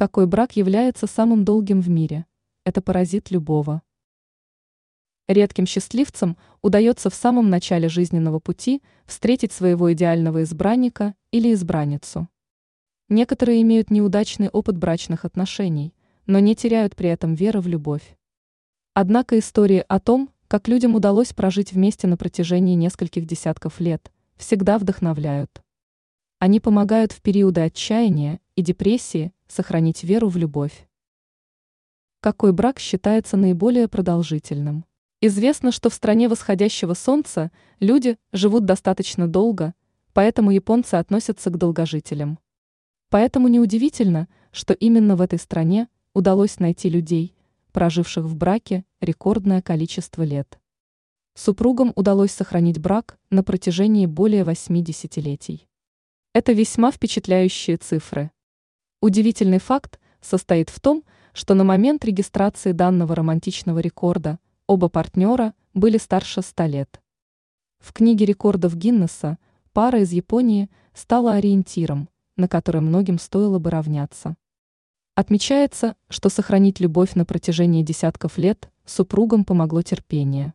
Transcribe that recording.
Какой брак является самым долгим в мире? Это поразит любого. Редким счастливцам удается в самом начале жизненного пути встретить своего идеального избранника или избранницу. Некоторые имеют неудачный опыт брачных отношений, но не теряют при этом веры в любовь. Однако истории о том, как людям удалось прожить вместе на протяжении нескольких десятков лет, всегда вдохновляют. Они помогают в периоды отчаяния и депрессии сохранить веру в любовь. Какой брак считается наиболее продолжительным? Известно, что в стране восходящего солнца люди живут достаточно долго, поэтому японцы относятся к долгожителям. Поэтому неудивительно, что именно в этой стране удалось найти людей, проживших в браке рекордное количество лет. Супругам удалось сохранить брак на протяжении более восьми десятилетий. Это весьма впечатляющие цифры. Удивительный факт состоит в том, что на момент регистрации данного романтичного рекорда оба партнера были старше 100 лет. В книге рекордов Гиннесса пара из Японии стала ориентиром, на который многим стоило бы равняться. Отмечается, что сохранить любовь на протяжении десятков лет супругам помогло терпение.